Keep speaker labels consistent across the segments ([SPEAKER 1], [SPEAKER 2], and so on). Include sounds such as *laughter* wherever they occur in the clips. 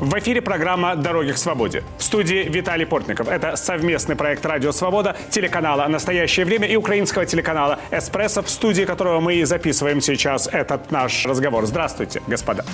[SPEAKER 1] В эфире программа «Дороги к свободе». В студии Виталий Портников. Это совместный проект «Радио Свобода», телеканала «Настоящее время» и украинского телеканала «Эспрессо», в студии которого мы и записываем сейчас этот наш разговор. Здравствуйте, господа.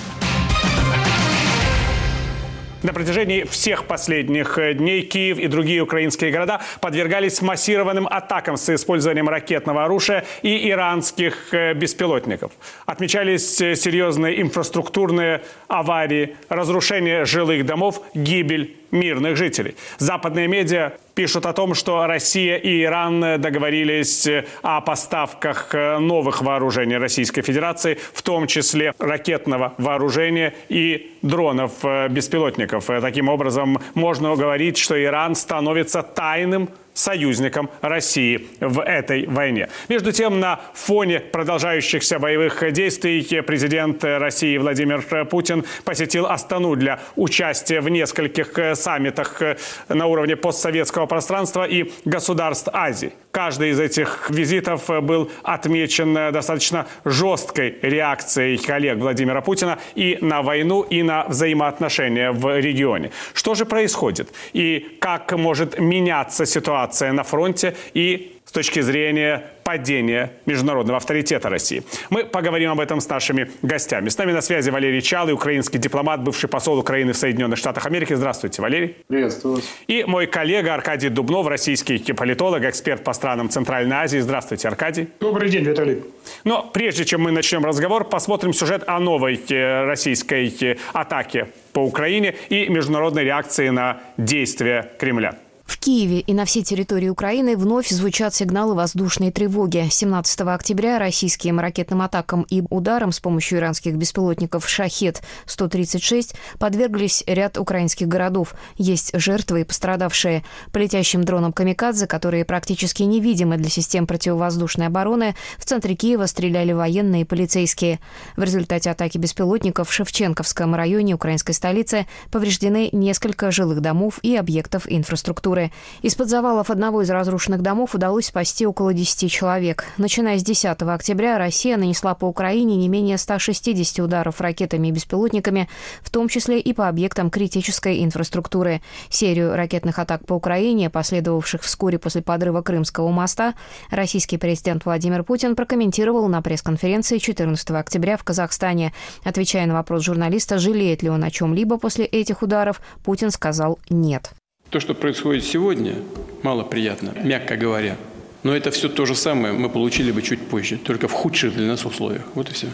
[SPEAKER 1] На протяжении всех последних э, дней Киев и другие украинские города подвергались массированным атакам с использованием ракетного оружия и иранских э, беспилотников. Отмечались э, серьезные инфраструктурные аварии, разрушение жилых домов, гибель мирных жителей. Западные медиа пишут о том, что Россия и Иран договорились о поставках новых вооружений Российской Федерации, в том числе ракетного вооружения и дронов-беспилотников. Таким образом, можно говорить, что Иран становится тайным союзником России в этой войне. Между тем, на фоне продолжающихся боевых действий президент России Владимир Путин посетил Астану для участия в нескольких саммитах на уровне постсоветского пространства и государств Азии. Каждый из этих визитов был отмечен достаточно жесткой реакцией коллег Владимира Путина и на войну, и на взаимоотношения в регионе. Что же происходит и как может меняться ситуация на фронте и с точки зрения падения международного авторитета России. Мы поговорим об этом с нашими гостями. С нами на связи Валерий Чалый, украинский дипломат, бывший посол Украины в Соединенных Штатах Америки. Здравствуйте, Валерий.
[SPEAKER 2] Приветствую вас.
[SPEAKER 1] И мой коллега Аркадий Дубнов, российский политолог, эксперт по странам Центральной Азии. Здравствуйте, Аркадий.
[SPEAKER 2] Добрый день, Виталий.
[SPEAKER 1] Но прежде чем мы начнем разговор, посмотрим сюжет о новой э, российской э, атаке по Украине и международной реакции на действия Кремля.
[SPEAKER 3] Киеве и на всей территории Украины вновь звучат сигналы воздушной тревоги. 17 октября российским ракетным атакам и ударам с помощью иранских беспилотников «Шахет-136» подверглись ряд украинских городов. Есть жертвы и пострадавшие. По летящим дронам «Камикадзе», которые практически невидимы для систем противовоздушной обороны, в центре Киева стреляли военные и полицейские. В результате атаки беспилотников в Шевченковском районе украинской столицы повреждены несколько жилых домов и объектов инфраструктуры. Из-под завалов одного из разрушенных домов удалось спасти около 10 человек. Начиная с 10 октября Россия нанесла по Украине не менее 160 ударов ракетами и беспилотниками, в том числе и по объектам критической инфраструктуры. Серию ракетных атак по Украине, последовавших вскоре после подрыва Крымского моста, российский президент Владимир Путин прокомментировал на пресс-конференции 14 октября в Казахстане. Отвечая на вопрос журналиста, жалеет ли он о чем-либо после этих ударов, Путин сказал «нет».
[SPEAKER 4] То, что происходит сегодня, мало приятно, мягко говоря. Но это все то же самое мы получили бы чуть позже, только в худших для нас условиях. Вот и все.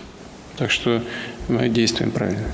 [SPEAKER 4] Так что мы действуем правильно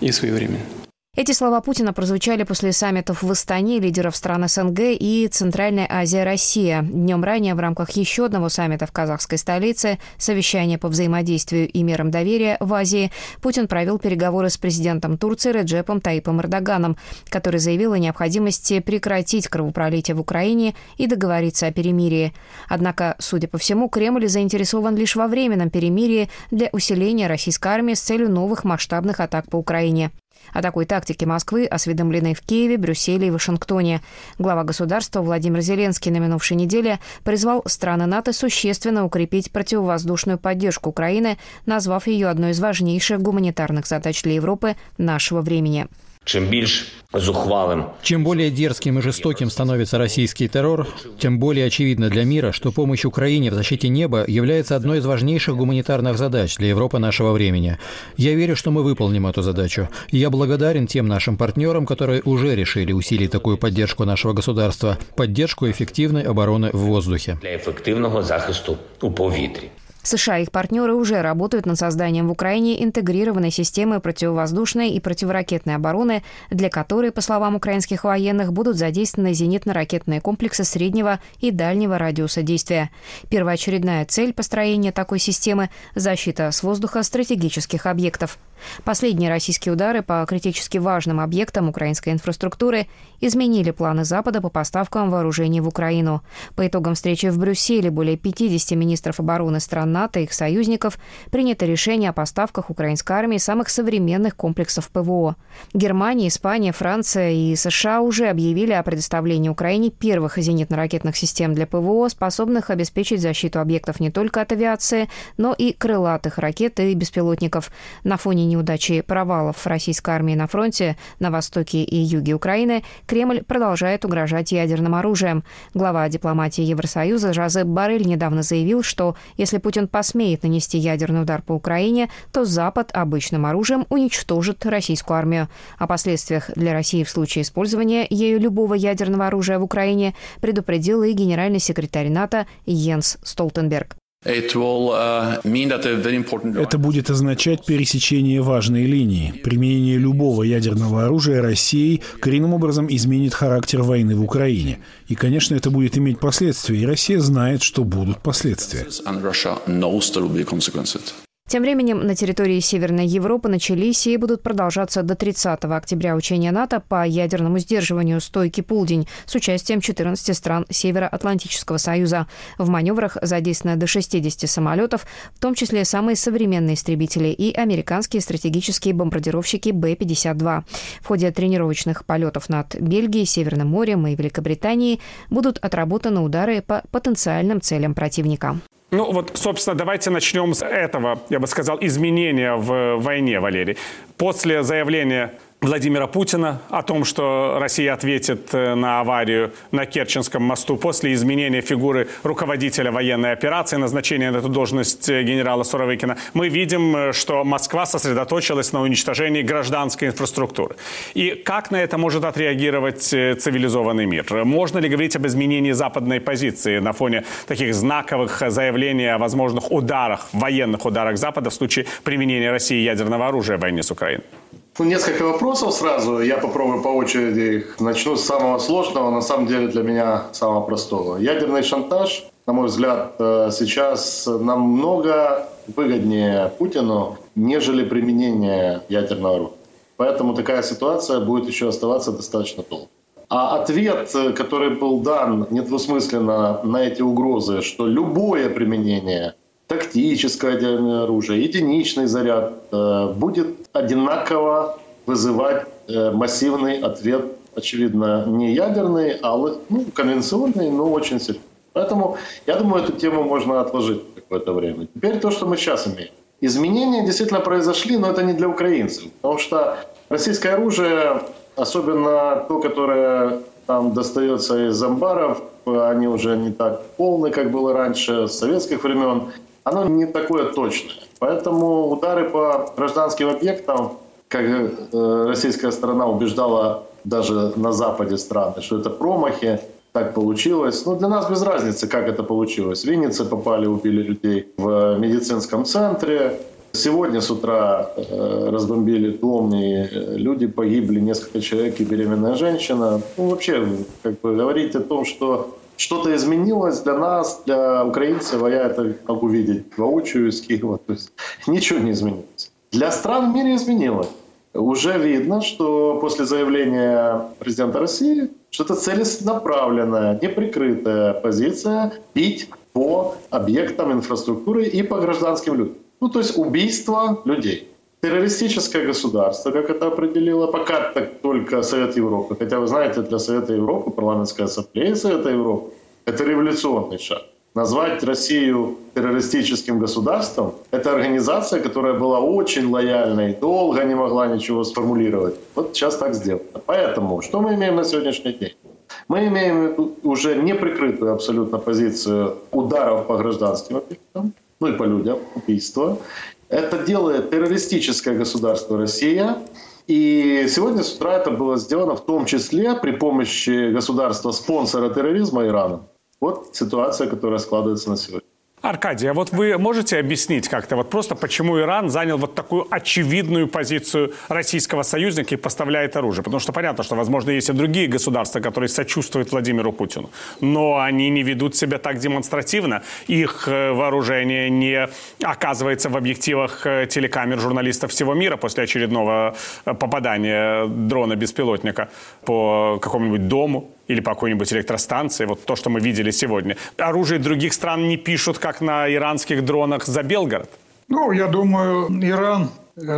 [SPEAKER 4] и своевременно.
[SPEAKER 3] Эти слова Путина прозвучали после саммитов в Астане лидеров стран СНГ и Центральная Азия Россия. Днем ранее в рамках еще одного саммита в казахской столице совещание по взаимодействию и мерам доверия в Азии Путин провел переговоры с президентом Турции Реджепом Таипом Эрдоганом, который заявил о необходимости прекратить кровопролитие в Украине и договориться о перемирии. Однако, судя по всему, Кремль заинтересован лишь во временном перемирии для усиления российской армии с целью новых масштабных атак по Украине. О такой тактике Москвы осведомлены в Киеве, Брюсселе и Вашингтоне. Глава государства Владимир Зеленский на минувшей неделе призвал страны НАТО существенно укрепить противовоздушную поддержку Украины, назвав ее одной из важнейших гуманитарных задач для Европы нашего времени.
[SPEAKER 5] Чем більш зухвалым.
[SPEAKER 6] Чем более дерзким и жестоким становится российский террор, тем более очевидно для мира, что помощь Украине в защите неба является одной из важнейших гуманитарных задач для Европы нашего времени. Я верю, что мы выполним эту задачу. И я благодарен тем нашим партнерам, которые уже решили усилить такую поддержку нашего государства, поддержку эффективной обороны в воздухе.
[SPEAKER 5] Для эффективного захисту у повітрі.
[SPEAKER 3] США и их партнеры уже работают над созданием в Украине интегрированной системы противовоздушной и противоракетной обороны, для которой, по словам украинских военных, будут задействованы зенитно-ракетные комплексы среднего и дальнего радиуса действия. Первоочередная цель построения такой системы – защита с воздуха стратегических объектов. Последние российские удары по критически важным объектам украинской инфраструктуры изменили планы Запада по поставкам вооружений в Украину. По итогам встречи в Брюсселе более 50 министров обороны стран НАТО и их союзников принято решение о поставках украинской армии самых современных комплексов ПВО. Германия, Испания, Франция и США уже объявили о предоставлении Украине первых зенитно-ракетных систем для ПВО, способных обеспечить защиту объектов не только от авиации, но и крылатых ракет и беспилотников. На фоне неудачи провалов российской армии на фронте на востоке и юге Украины Кремль продолжает угрожать ядерным оружием. Глава дипломатии Евросоюза Жозеп Барель недавно заявил, что если Путин посмеет нанести ядерный удар по Украине, то Запад обычным оружием уничтожит российскую армию. О последствиях для России в случае использования ею любого ядерного оружия в Украине предупредил и генеральный секретарь НАТО Йенс Столтенберг.
[SPEAKER 2] Uh, Это будет означать пересечение важной линии. Применение любого ядерного оружия Россией коренным образом изменит характер войны в Украине. И, конечно, это будет иметь последствия, и Россия знает, что будут последствия.
[SPEAKER 3] Тем временем на территории Северной Европы начались и будут продолжаться до 30 октября учения НАТО по ядерному сдерживанию «Стойки полдень» с участием 14 стран Североатлантического союза. В маневрах задействовано до 60 самолетов, в том числе самые современные истребители и американские стратегические бомбардировщики Б-52. В ходе тренировочных полетов над Бельгией, Северным морем и Великобританией будут отработаны удары по потенциальным целям противника.
[SPEAKER 1] Ну вот, собственно, давайте начнем с этого, я бы сказал, изменения в войне, Валерий. После заявления Владимира Путина о том, что Россия ответит э, на аварию на Керченском мосту после изменения фигуры руководителя военной операции, назначения на эту должность э, генерала Суровикина, мы видим, э, что Москва сосредоточилась на уничтожении гражданской инфраструктуры. И как на это может отреагировать цивилизованный мир? Можно ли говорить об изменении западной позиции на фоне таких знаковых заявлений о возможных ударах, военных ударах Запада в случае применения России ядерного оружия в войне с Украиной?
[SPEAKER 7] Ну, несколько вопросов сразу. Я попробую по очереди их. Начну с самого сложного, на самом деле для меня самого простого. Ядерный шантаж, на мой взгляд, э, сейчас намного выгоднее Путину, нежели применение ядерного оружия. Поэтому такая ситуация будет еще оставаться достаточно долго. А ответ, э, который был дан недвусмысленно на эти угрозы, что любое применение тактическое оружие, единичный заряд э, будет одинаково вызывать э, массивный ответ, очевидно, не ядерный, а ну, конвенционный, но очень сильный. Поэтому, я думаю, эту тему можно отложить какое-то время. Теперь то, что мы сейчас имеем. Изменения действительно произошли, но это не для украинцев. Потому что российское оружие, особенно то, которое там достается из амбаров, они уже не так полны, как было раньше, с советских времен оно не такое точное. Поэтому удары по гражданским объектам, как э, российская сторона убеждала даже на Западе страны, что это промахи, так получилось. Ну, для нас без разницы, как это получилось. В попали, убили людей в медицинском центре. Сегодня с утра э, разбомбили дом, и э, люди погибли, несколько человек и беременная женщина. Ну, вообще, как бы говорить о том, что что-то изменилось для нас, для украинцев, а я это могу видеть воочию из Киева. То есть ничего не изменилось. Для стран в мире изменилось. Уже видно, что после заявления президента России, что это целенаправленная, неприкрытая позиция бить по объектам инфраструктуры и по гражданским людям. Ну, то есть убийство людей террористическое государство, как это определило пока так только Совет Европы. Хотя вы знаете, для Совета Европы, парламентская ассамблея Совета Европы, это революционный шаг. Назвать Россию террористическим государством – это организация, которая была очень лояльной, долго не могла ничего сформулировать. Вот сейчас так сделано. Поэтому, что мы имеем на сегодняшний день? Мы имеем уже неприкрытую абсолютно позицию ударов по гражданским объектам, ну и по людям, убийства. Это делает террористическое государство Россия. И сегодня с утра это было сделано в том числе при помощи государства-спонсора терроризма Ирана. Вот ситуация, которая складывается на сегодня.
[SPEAKER 1] Аркадий, а вот вы можете объяснить как-то вот просто, почему Иран занял вот такую очевидную позицию российского союзника и поставляет оружие? Потому что понятно, что, возможно, есть и другие государства, которые сочувствуют Владимиру Путину, но они не ведут себя так демонстративно. Их э, вооружение не оказывается в объективах э, телекамер журналистов всего мира после очередного э, попадания дрона-беспилотника по какому-нибудь дому или по какой-нибудь электростанции, вот то, что мы видели сегодня. Оружие других стран не пишут, как на иранских дронах за Белгород.
[SPEAKER 8] Ну, я думаю, Иран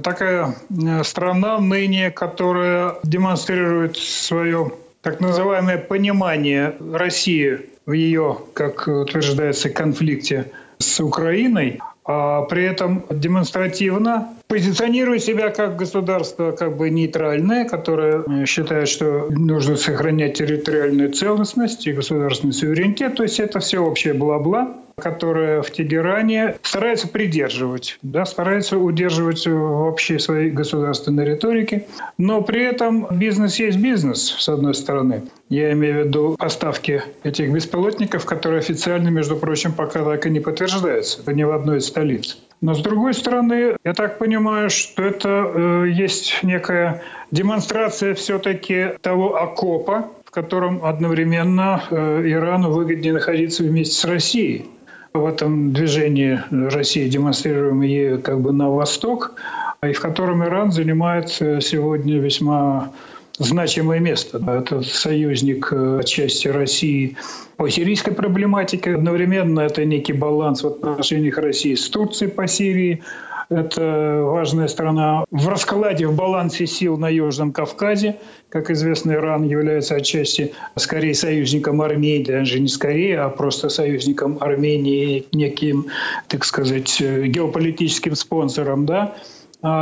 [SPEAKER 8] такая э, страна ныне, которая демонстрирует свое так называемое понимание России в ее, как утверждается, конфликте с Украиной, а при этом демонстративно позиционирует себя как государство как бы нейтральное, которое э, считает, что нужно сохранять территориальную целостность и государственный суверенитет. То есть это все общее бла-бла которое в Тегеране старается придерживать, да, старается удерживать в общей своей государственной риторике. Но при этом бизнес есть бизнес, с одной стороны. Я имею в виду поставки этих беспилотников, которые официально, между прочим, пока так и не подтверждаются ни в одной из столиц. Но с другой стороны, я так понимаю, что это э, есть некая демонстрация все-таки того окопа, в котором одновременно э, Ирану выгоднее находиться вместе с Россией. В этом движении России, демонстрируемом ею как бы на восток, и в котором Иран занимает сегодня весьма значимое место. Это союзник э, отчасти России по сирийской проблематике. Одновременно это некий баланс в отношениях России с Турцией по Сирии. Это важная страна в раскладе, в балансе сил на Южном Кавказе. Как известно, Иран является отчасти скорее союзником Армении, даже не скорее, а просто союзником Армении, неким, так сказать, э, геополитическим спонсором, да,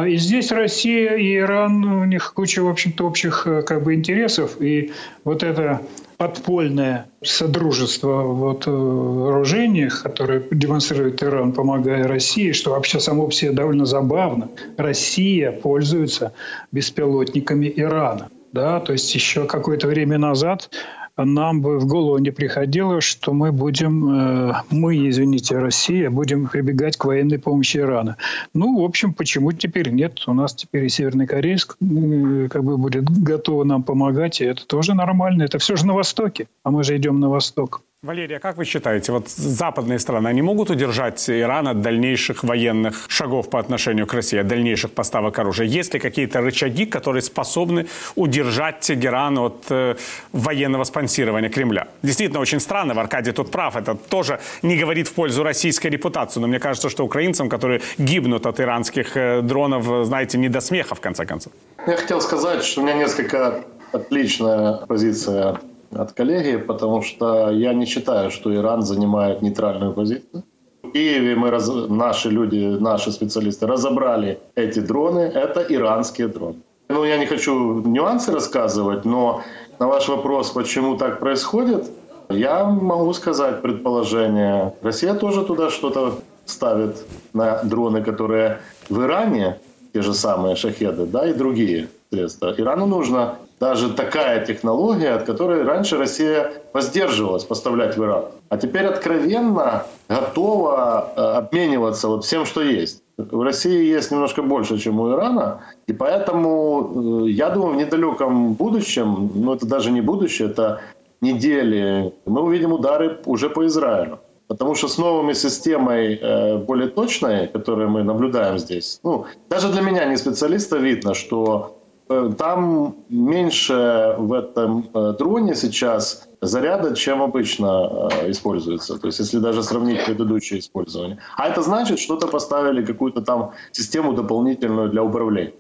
[SPEAKER 8] и здесь Россия и Иран, у них куча, в общем-то, общих э, как бы интересов. И вот это подпольное содружество вот, в э, вооружениях, которое демонстрирует Иран, помогая России, что вообще само по себе довольно забавно. Россия пользуется беспилотниками Ирана. Да? То есть еще какое-то время назад нам бы в голову не приходило, что мы будем, э, мы, извините, Россия, будем прибегать к военной помощи Ирана. Ну, в общем, почему теперь нет? У нас теперь и Северный Корейск э, как бы будет готова нам помогать, и это тоже нормально. Это все же на Востоке, а мы же идем на Восток.
[SPEAKER 1] Валерия, как вы считаете, вот западные страны, они могут удержать Иран от дальнейших военных шагов по отношению к России, от дальнейших поставок оружия? Есть ли какие-то рычаги, которые способны удержать Тегеран от э, военного спонсирования Кремля? Действительно, очень странно, Аркадий тут прав, это тоже не говорит в пользу российской репутации, но мне кажется, что украинцам, которые гибнут от иранских э, дронов, знаете, не до смеха, в конце концов.
[SPEAKER 7] Я хотел сказать, что у меня несколько отличная позиция от коллеги, потому что я не считаю, что Иран занимает нейтральную позицию. В Киеве мы раз, наши люди, наши специалисты разобрали эти дроны. Это иранские дроны. Ну, я не хочу нюансы рассказывать, но на ваш вопрос, почему так происходит, я могу сказать предположение. Россия тоже туда что-то ставит на дроны, которые в Иране, те же самые шахеды, да, и другие средства. Ирану нужно даже такая технология, от которой раньше Россия воздерживалась поставлять в Иран. А теперь откровенно готова э, обмениваться вот всем, что есть. В России есть немножко больше, чем у Ирана, и поэтому, э, я думаю, в недалеком будущем, ну это даже не будущее, это недели, мы увидим удары уже по Израилю. Потому что с новыми системой э, более точной, которую мы наблюдаем здесь, ну, даже для меня, не специалиста, видно, что там меньше в этом э, дроне сейчас заряда, чем обычно э, используется. То есть, если даже сравнить предыдущее использование. А это значит, что-то поставили, какую-то там систему дополнительную для управления.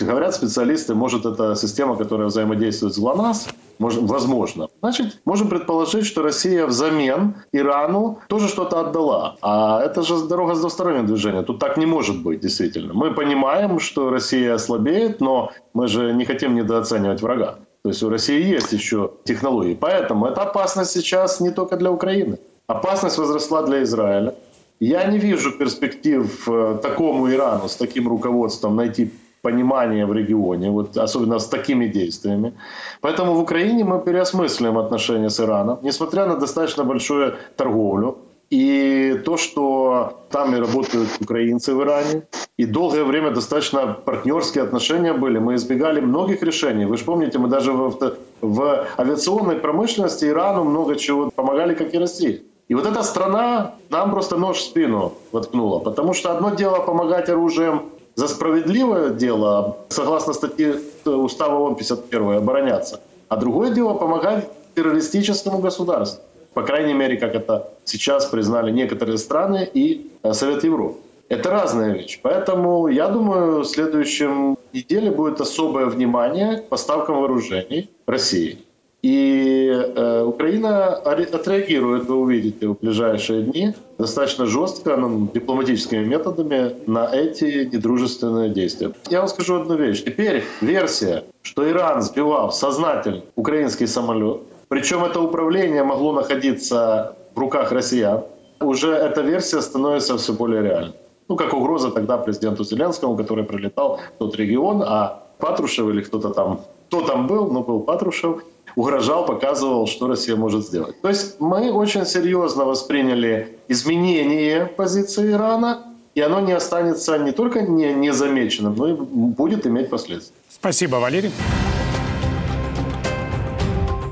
[SPEAKER 7] Говорят специалисты, может, это система, которая взаимодействует с ГЛОНАСС, может, возможно. Значит, можем предположить, что Россия взамен Ирану тоже что-то отдала. А это же дорога с двустороннего движения. Тут так не может быть, действительно. Мы понимаем, что Россия слабеет, но мы же не хотим недооценивать врага. То есть у России есть еще технологии. Поэтому это опасность сейчас не только для Украины. Опасность возросла для Израиля. Я не вижу перспектив э, такому Ирану с таким руководством найти понимание в регионе, вот особенно с такими действиями. Поэтому в Украине мы переосмысливаем отношения с Ираном, несмотря на достаточно большую торговлю. И то, что там и работают украинцы в Иране, и долгое время достаточно партнерские отношения были. Мы избегали многих решений. Вы же помните, мы даже в, в авиационной промышленности Ирану много чего помогали, как и России. И вот эта страна нам просто нож в спину воткнула. Потому что одно дело помогать оружием за справедливое дело, согласно статье Устава ООН 51, обороняться. А другое дело помогать террористическому государству. По крайней мере, как это сейчас признали некоторые страны и э, Совет Европы. Это разная вещь. Поэтому я думаю, в следующем неделе будет особое внимание к поставкам вооружений России. И э, Украина отреагирует, вы увидите, в ближайшие дни достаточно жестко, ну, дипломатическими методами на эти недружественные действия. Я вам скажу одну вещь. Теперь версия, что Иран сбивал сознательно украинский самолет, причем это управление могло находиться в руках россиян, уже эта версия становится все более реальной. Ну, как угроза тогда президенту Зеленскому, который прилетал в тот регион, а Патрушев или кто-то там, кто там был, но был Патрушев, угрожал, показывал, что Россия может сделать. То есть мы очень серьезно восприняли изменение позиции Ирана, и оно не останется не только не, незамеченным, но и будет иметь последствия.
[SPEAKER 1] Спасибо, Валерий.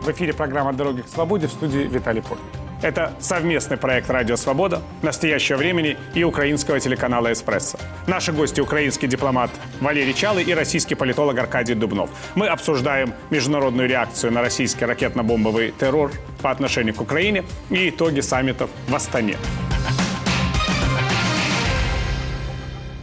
[SPEAKER 1] В эфире программа «Дороги к свободе» в студии Виталий Поль. Это совместный проект «Радио Свобода», «Настоящего времени» и украинского телеканала «Эспрессо». Наши гости – украинский дипломат Валерий Чалы и российский политолог Аркадий Дубнов. Мы обсуждаем международную реакцию на российский ракетно-бомбовый террор по отношению к Украине и итоги саммитов в Астане.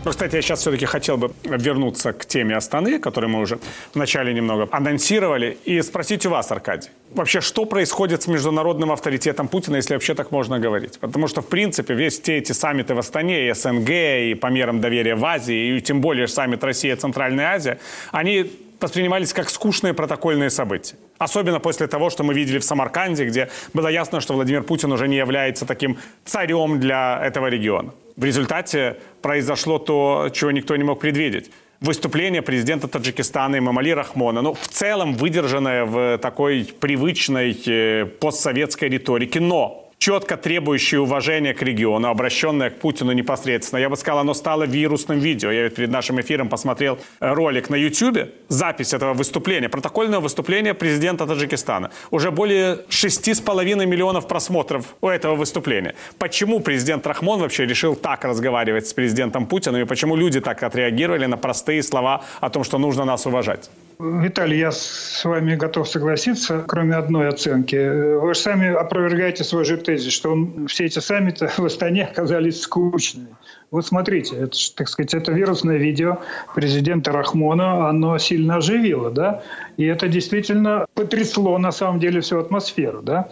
[SPEAKER 1] Но, кстати, я сейчас все-таки хотел бы вернуться к теме Астаны, которую мы уже вначале немного анонсировали, и спросить у вас, Аркадий, вообще, что происходит с международным авторитетом Путина, если вообще так можно говорить? Потому что, в принципе, весь те эти саммиты в Астане, и СНГ, и по мерам доверия в Азии, и тем более саммит Россия-Центральная Азия, они воспринимались как скучные протокольные события. Особенно после того, что мы видели в Самарканде, где было ясно, что Владимир Путин уже не является таким царем для этого региона. В результате произошло то, чего никто не мог предвидеть. Выступление президента Таджикистана Имамали Рахмона, ну, в целом выдержанное в такой привычной э, постсоветской риторике, но четко требующее уважения к региону, обращенное к Путину непосредственно. Я бы сказал, оно стало вирусным видео. Я перед нашим эфиром посмотрел э, ролик на YouTube, запись этого выступления, протокольного выступления президента Таджикистана. Уже более 6,5 миллионов просмотров у этого выступления. Почему президент Рахмон вообще решил так разговаривать с президентом Путиным и почему люди так отреагировали на простые слова о том, что нужно нас уважать?
[SPEAKER 8] Виталий, я с вами готов согласиться, кроме одной оценки. Вы же сами опровергаете свой же тезис, что он, все эти саммиты *laughs* в Астане оказались скучными. Вот смотрите, это, так сказать, это вирусное видео президента Рахмона, оно сильно оживило, да, и это действительно потрясло на самом деле всю атмосферу, да.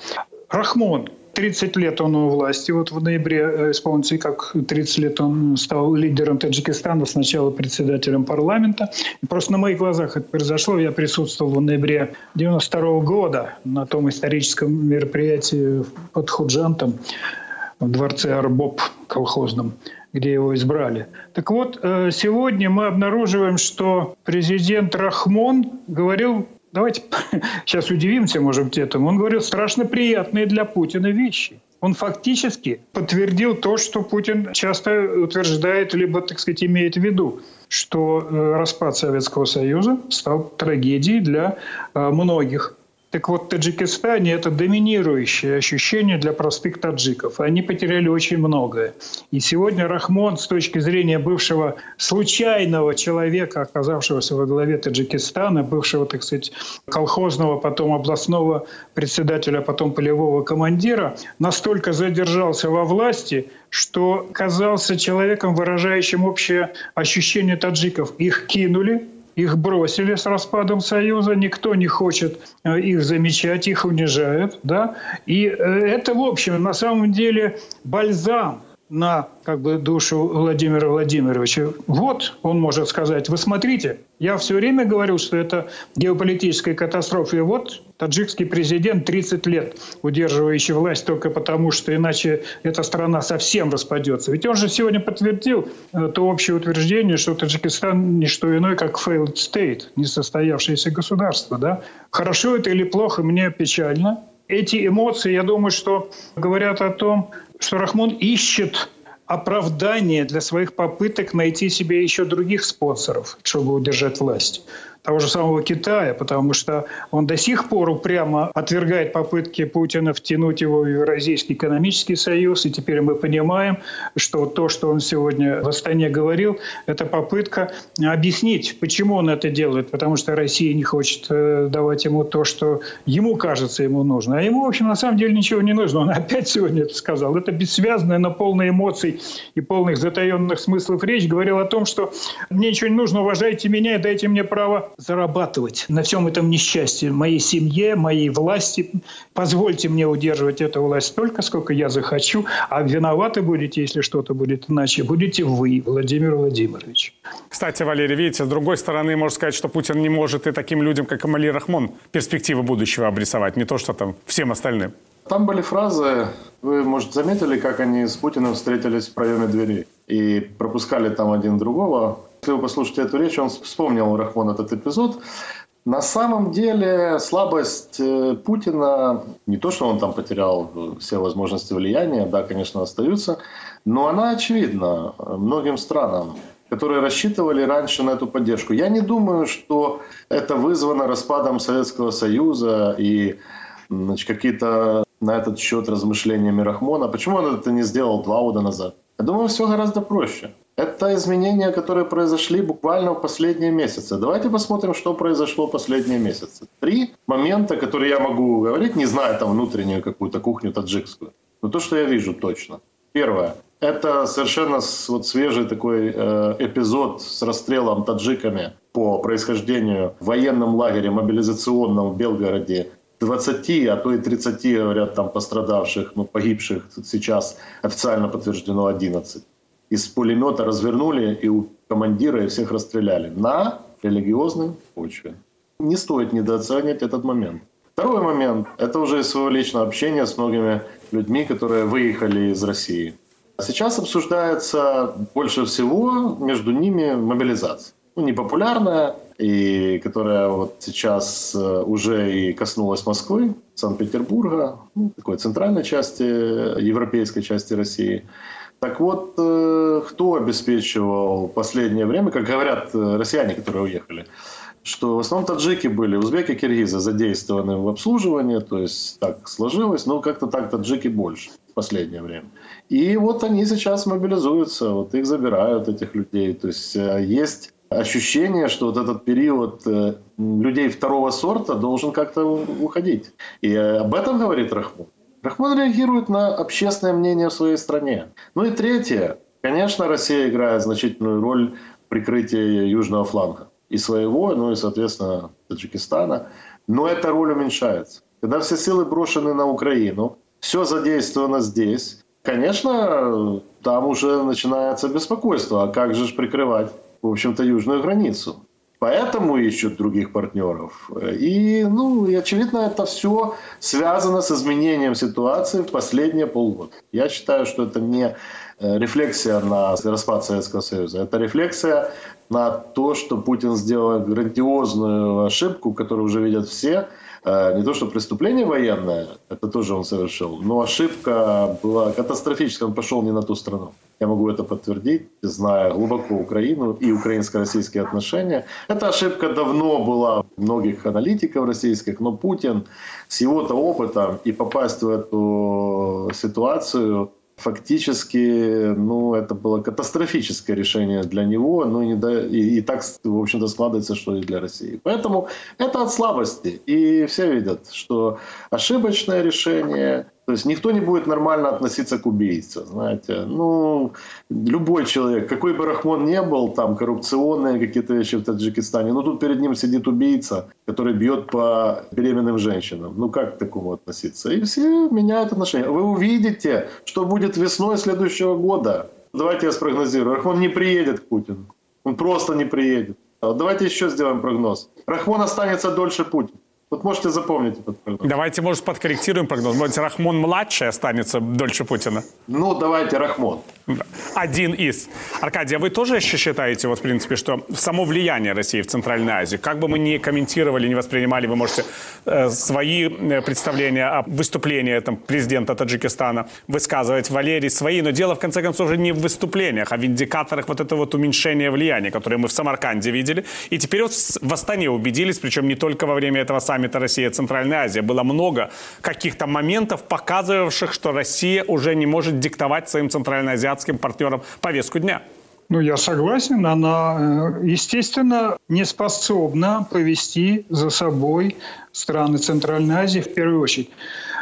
[SPEAKER 8] Рахмон 30 лет он у власти. Вот в ноябре э, исполнится, как 30 лет он стал лидером Таджикистана, сначала председателем парламента. Просто на моих глазах это произошло. Я присутствовал в ноябре 92 года на том историческом мероприятии под Худжантом в дворце Арбоб колхозном где его избрали. Так вот, э, сегодня мы обнаруживаем, что президент Рахмон говорил давайте *laughs* сейчас удивимся, может быть, этому. Он говорил страшно приятные для Путина вещи. Он фактически подтвердил то, что Путин часто утверждает, либо, так сказать, имеет в виду, что э, распад Советского Союза стал трагедией для э, многих так вот, в Таджикистане это доминирующее ощущение для простых таджиков. Они потеряли очень многое. И сегодня Рахмон, с точки зрения бывшего случайного человека, оказавшегося во главе Таджикистана, бывшего, так сказать, колхозного, потом областного председателя, потом полевого командира, настолько задержался во власти, что казался человеком, выражающим общее ощущение таджиков. Их кинули, их бросили с распадом Союза, никто не хочет э, их замечать, их унижают. Да? И э, это, в общем, на самом деле бальзам на как бы, душу Владимира Владимировича. Вот он может сказать, вы смотрите, я все время говорю, что это геополитическая катастрофа. И вот таджикский президент 30 лет удерживающий власть только потому, что иначе эта страна совсем распадется. Ведь он же сегодня подтвердил э, то общее утверждение, что Таджикистан не что иное, как failed state, несостоявшееся государство. Да? Хорошо это или плохо, мне печально. Эти эмоции, я думаю, что говорят о том, что Рахмон ищет оправдание для своих попыток найти себе еще других спонсоров, чтобы удержать власть того же самого Китая, потому что он до сих пор упрямо отвергает попытки Путина втянуть его в Евразийский экономический союз. И теперь мы понимаем, что то, что он сегодня в Астане говорил, это попытка объяснить, почему он это делает. Потому что Россия не хочет э, давать ему то, что ему кажется ему нужно. А ему, в общем, на самом деле ничего не нужно. Он *laughs* опять сегодня это сказал. Это бессвязная, но полная эмоций и полных затаенных смыслов речь говорил о том, что мне ничего не нужно, уважайте меня и дайте мне право зарабатывать на всем этом несчастье, моей семье, моей власти. Позвольте мне удерживать эту власть столько, сколько я захочу, а виноваты будете, если что-то будет иначе, будете вы, Владимир Владимирович.
[SPEAKER 1] Кстати, Валерий, видите, с другой стороны, можно сказать, что Путин не может и таким людям, как Амали Рахмон, перспективы будущего обрисовать, не то, что там всем остальным.
[SPEAKER 7] Там были фразы, вы, может, заметили, как они с Путиным встретились в проеме двери и пропускали там один другого. Если вы послушаете эту речь, он вспомнил Рахмон этот эпизод. На самом деле слабость э, Путина, не то, что он там потерял все возможности влияния, да, конечно, остаются, но она очевидна многим странам которые рассчитывали раньше на эту поддержку. Я не думаю, что это вызвано распадом Советского Союза и какие-то на этот счет размышления Мирахмона. Почему он это не сделал два года назад? Я думаю, все гораздо проще. Это изменения, которые произошли буквально в последние месяцы. Давайте посмотрим, что произошло в последние месяцы. Три момента, которые я могу говорить, не зная там внутреннюю какую-то кухню таджикскую. Но то, что я вижу точно. Первое. Это совершенно вот свежий такой э, эпизод с расстрелом таджиками по происхождению в военном лагере мобилизационном в Белгороде 20, а то и 30, говорят, там пострадавших, ну, погибших сейчас официально подтверждено 11. Из пулемета развернули и у командира и всех расстреляли на религиозной почве. Не стоит недооценивать этот момент. Второй момент – это уже своего личного общения с многими людьми, которые выехали из России. Сейчас обсуждается больше всего между ними мобилизация. Ну, непопулярная, и которая вот сейчас э, уже и коснулась Москвы, Санкт-Петербурга, ну, такой центральной части, европейской части России. Так вот, э, кто обеспечивал последнее время, как говорят э, россияне, которые уехали, что в основном таджики были, узбеки, киргизы задействованы в обслуживании, то есть так сложилось, но как-то так таджики больше в последнее время. И вот они сейчас мобилизуются, вот их забирают, этих людей. То есть есть ощущение, что вот этот период э, людей второго сорта должен как-то уходить. И э, об этом говорит Рахмон. Рахмон реагирует на общественное мнение в своей стране. Ну и третье. Конечно, Россия играет значительную роль в прикрытии южного фланга. И своего, ну и, соответственно, Таджикистана. Но эта роль уменьшается. Когда все силы брошены на Украину, все задействовано здесь, конечно, там уже начинается беспокойство. А как же прикрывать в общем-то, южную границу. Поэтому ищут других партнеров. И, ну, и очевидно, это все связано с изменением ситуации в последние полгода. Я считаю, что это не э, рефлексия на распад Советского Союза. Это рефлексия на то, что Путин сделал грандиозную ошибку, которую уже видят все – не то что преступление военное, это тоже он совершил, но ошибка была катастрофическая, он пошел не на ту страну. Я могу это подтвердить, зная глубоко Украину и украинско-российские отношения. Эта ошибка давно была у многих аналитиков российских, но Путин с его-то опытом и попасть в эту ситуацию фактически, ну, это было катастрофическое решение для него, ну, не до, и, и так, в общем-то, складывается, что и для России. Поэтому это от слабости. И все видят, что ошибочное решение, то есть никто не будет нормально относиться к убийце, знаете. Ну, любой человек, какой бы Рахмон не был, там коррупционные какие-то вещи в Таджикистане, но тут перед ним сидит убийца, который бьет по беременным женщинам. Ну, как к такому относиться? И все меняют отношения. Вы увидите, что будет весной следующего года. Давайте я спрогнозирую. Рахмон не приедет к Путину. Он просто не приедет. Давайте еще сделаем прогноз. Рахмон останется дольше Путина. Вот можете запомнить этот прогноз.
[SPEAKER 1] Давайте, может, подкорректируем прогноз. Может, Рахмон-младший останется дольше Путина?
[SPEAKER 7] Ну, давайте Рахмон.
[SPEAKER 1] Один из. Аркадий, а вы тоже считаете, вот, в принципе, что само влияние России в Центральной Азии, как бы мы ни комментировали, не воспринимали, вы можете э, свои э, представления о выступлении там, президента Таджикистана высказывать, Валерий свои, но дело, в конце концов, уже не в выступлениях, а в индикаторах вот этого вот уменьшения влияния, которое мы в Самарканде видели. И теперь вот в Астане убедились, причем не только во время этого саммита Россия-Центральная Азия. Было много каких-то моментов, показывавших, что Россия уже не может диктовать своим центральноазиатским партнерам повестку дня.
[SPEAKER 8] Ну, я согласен, она, э, естественно, не способна повести за собой страны Центральной Азии в первую очередь.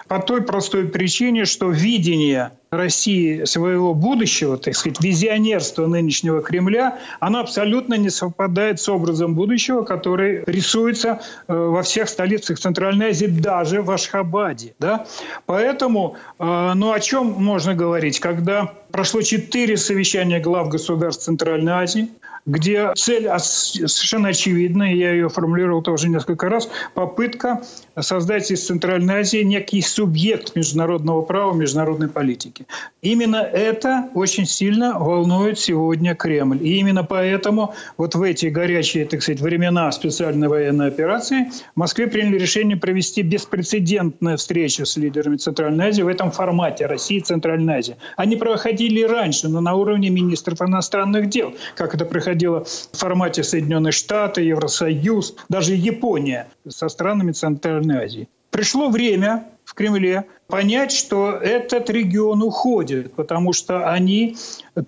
[SPEAKER 8] По той простой причине, что видение России своего будущего, так сказать, визионерство нынешнего Кремля, оно абсолютно не совпадает с образом будущего, который рисуется э, во всех столицах Центральной Азии, даже в Ашхабаде. Да? Поэтому, э, ну о чем можно говорить, когда прошло четыре совещания глав государств Центральной Азии, где цель совершенно очевидна, я ее формулировал тоже несколько раз, попытка создать из Центральной Азии некий субъект международного права, международной политики. Именно это очень сильно волнует сегодня Кремль. И именно поэтому вот в эти горячие, так сказать, времена специальной военной операции в Москве приняли решение провести беспрецедентную встречу с лидерами Центральной Азии в этом формате России и Центральной Азии. Они проходили раньше, но на уровне министров иностранных дел, как это проходило в формате Соединенные Штаты, Евросоюз, даже Япония со странами Центральной Азии. Пришло время в Кремле понять, что этот регион уходит, потому что они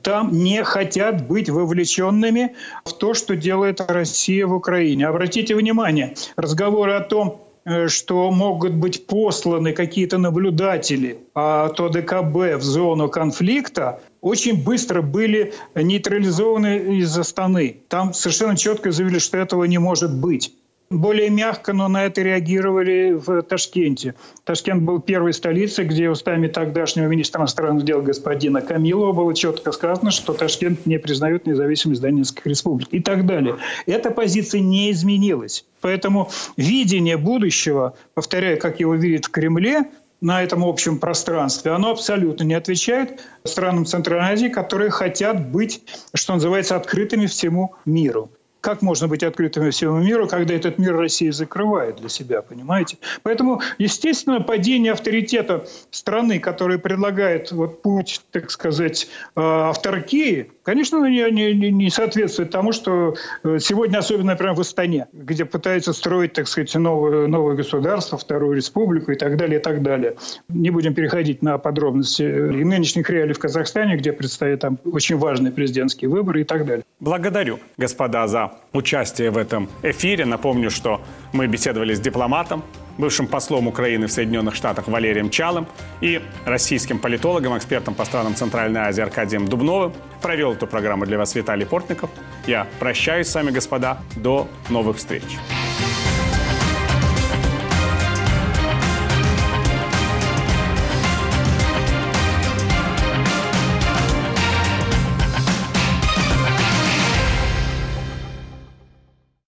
[SPEAKER 8] там не хотят быть вовлеченными в то, что делает Россия в Украине. Обратите внимание, разговоры о том, э, что могут быть посланы какие-то наблюдатели от ОДКБ в зону конфликта, очень быстро были нейтрализованы из Астаны. Там совершенно четко заявили, что этого не может быть более мягко, но на это реагировали в Ташкенте. Ташкент был первой столицей, где устами тогдашнего министра иностранных дел господина Камилова было четко сказано, что Ташкент не признает независимость Донецкой республики и так далее. Эта позиция не изменилась. Поэтому видение будущего, повторяю, как его видят в Кремле, на этом общем пространстве, оно абсолютно не отвечает странам Центральной Азии, которые хотят быть, что называется, открытыми всему миру. Как можно быть открытыми всему миру, когда этот мир Россия закрывает для себя, понимаете? Поэтому, естественно, падение авторитета страны, которая предлагает вот путь, так сказать, э, авторкии, конечно, не, не, не соответствует тому, что э, сегодня, особенно, например, в Астане, где пытаются строить, так сказать, новое, новое государство, вторую республику и так далее, и так далее. Не будем переходить на подробности и нынешних реалий в Казахстане, где предстоят там очень важные президентские выборы и так далее.
[SPEAKER 1] Благодарю, господа, за участие в этом эфире. Напомню, что мы беседовали с дипломатом, бывшим послом Украины в Соединенных Штатах Валерием Чалым и российским политологом, экспертом по странам Центральной Азии Аркадием Дубновым. Провел эту программу для вас Виталий Портников. Я прощаюсь с вами, господа. До новых встреч.